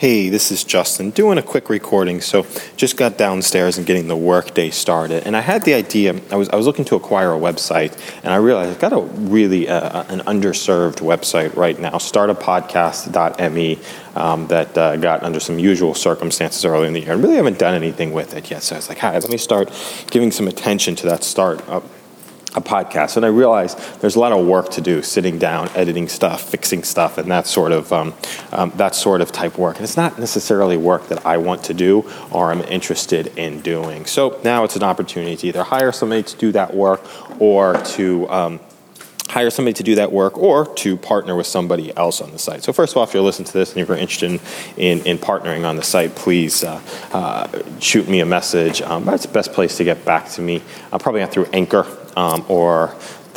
Hey, this is Justin doing a quick recording. So, just got downstairs and getting the workday started, and I had the idea. I was I was looking to acquire a website, and I realized I've got a really uh, an underserved website right now. Startapodcast.me um, that uh, got under some usual circumstances early in the year, and really haven't done anything with it yet. So I was like, "Hi, let me start giving some attention to that startup a podcast. And I realized there's a lot of work to do, sitting down, editing stuff, fixing stuff, and that sort of um, um, that sort of type work. And it's not necessarily work that I want to do or I'm interested in doing. So now it's an opportunity to either hire somebody to do that work or to um, hire somebody to do that work or to partner with somebody else on the site. So first of all, if you're listening to this and you're interested in, in partnering on the site, please uh, uh, shoot me a message. Um, that's the best place to get back to me. Uh, probably not through Anchor um, or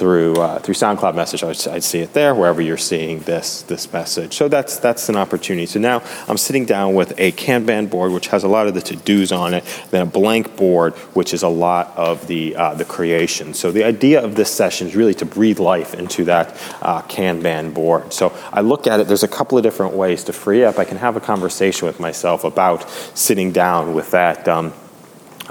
through uh, through SoundCloud message. I'd, I'd, see it there wherever you're seeing this this message. So that's that's an opportunity. So now I'm sitting down with a Kanban board which has a lot of the to dos on it, then a blank board which is a lot of the uh, the creation. So the idea of this session is really to breathe life into that uh, Kanban board. So I look at it. There's a couple of different ways to free up. I can have a conversation with myself about sitting down with that. Um,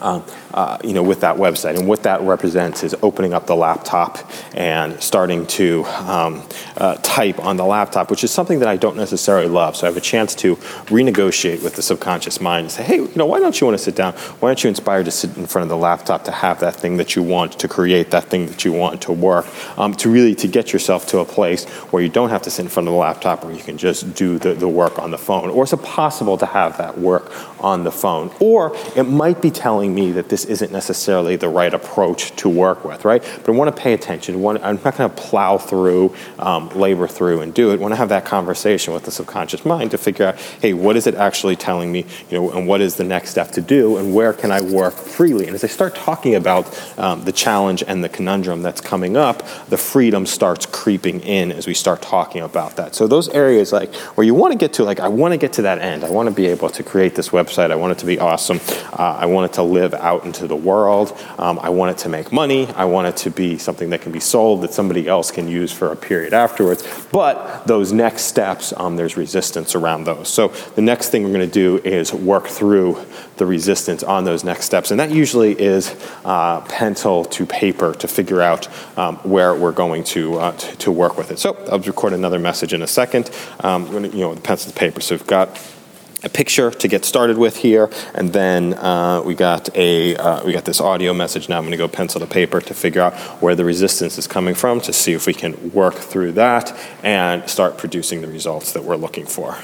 um, uh, you know, with that website. And what that represents is opening up the laptop and starting to um, uh, type on the laptop, which is something that I don't necessarily love. So I have a chance to renegotiate with the subconscious mind and say, hey, you know, why don't you want to sit down? Why aren't you inspired to sit in front of the laptop to have that thing that you want, to create that thing that you want to work, um, to really to get yourself to a place where you don't have to sit in front of the laptop, where you can just do the, the work on the phone. Or is it possible to have that work on the phone? Or it might be telling me that this this isn't necessarily the right approach to work with, right? But I want to pay attention. I'm not going to plow through, um, labor through, and do it. I want to have that conversation with the subconscious mind to figure out, hey, what is it actually telling me, you know, and what is the next step to do, and where can I work freely? And as I start talking about um, the challenge and the conundrum that's coming up, the freedom starts creeping in as we start talking about that. So those areas like where you want to get to, like I want to get to that end. I want to be able to create this website. I want it to be awesome. Uh, I want it to live out into the world. Um, I want it to make money. I want it to be something that can be sold that somebody else can use for a period afterwards. But those next steps, um, there's resistance around those. So the next thing we're going to do is work through the resistance on those next steps. And that usually is uh, pencil to paper to figure out um, where we're going to, uh, to, work with it. So I'll record another message in a second. Um, you know, the pencil to paper. So we've got a picture to get started with here, and then uh, we got a uh, we got this audio message. Now I'm going to go pencil to paper to figure out where the resistance is coming from to see if we can work through that and start producing the results that we're looking for.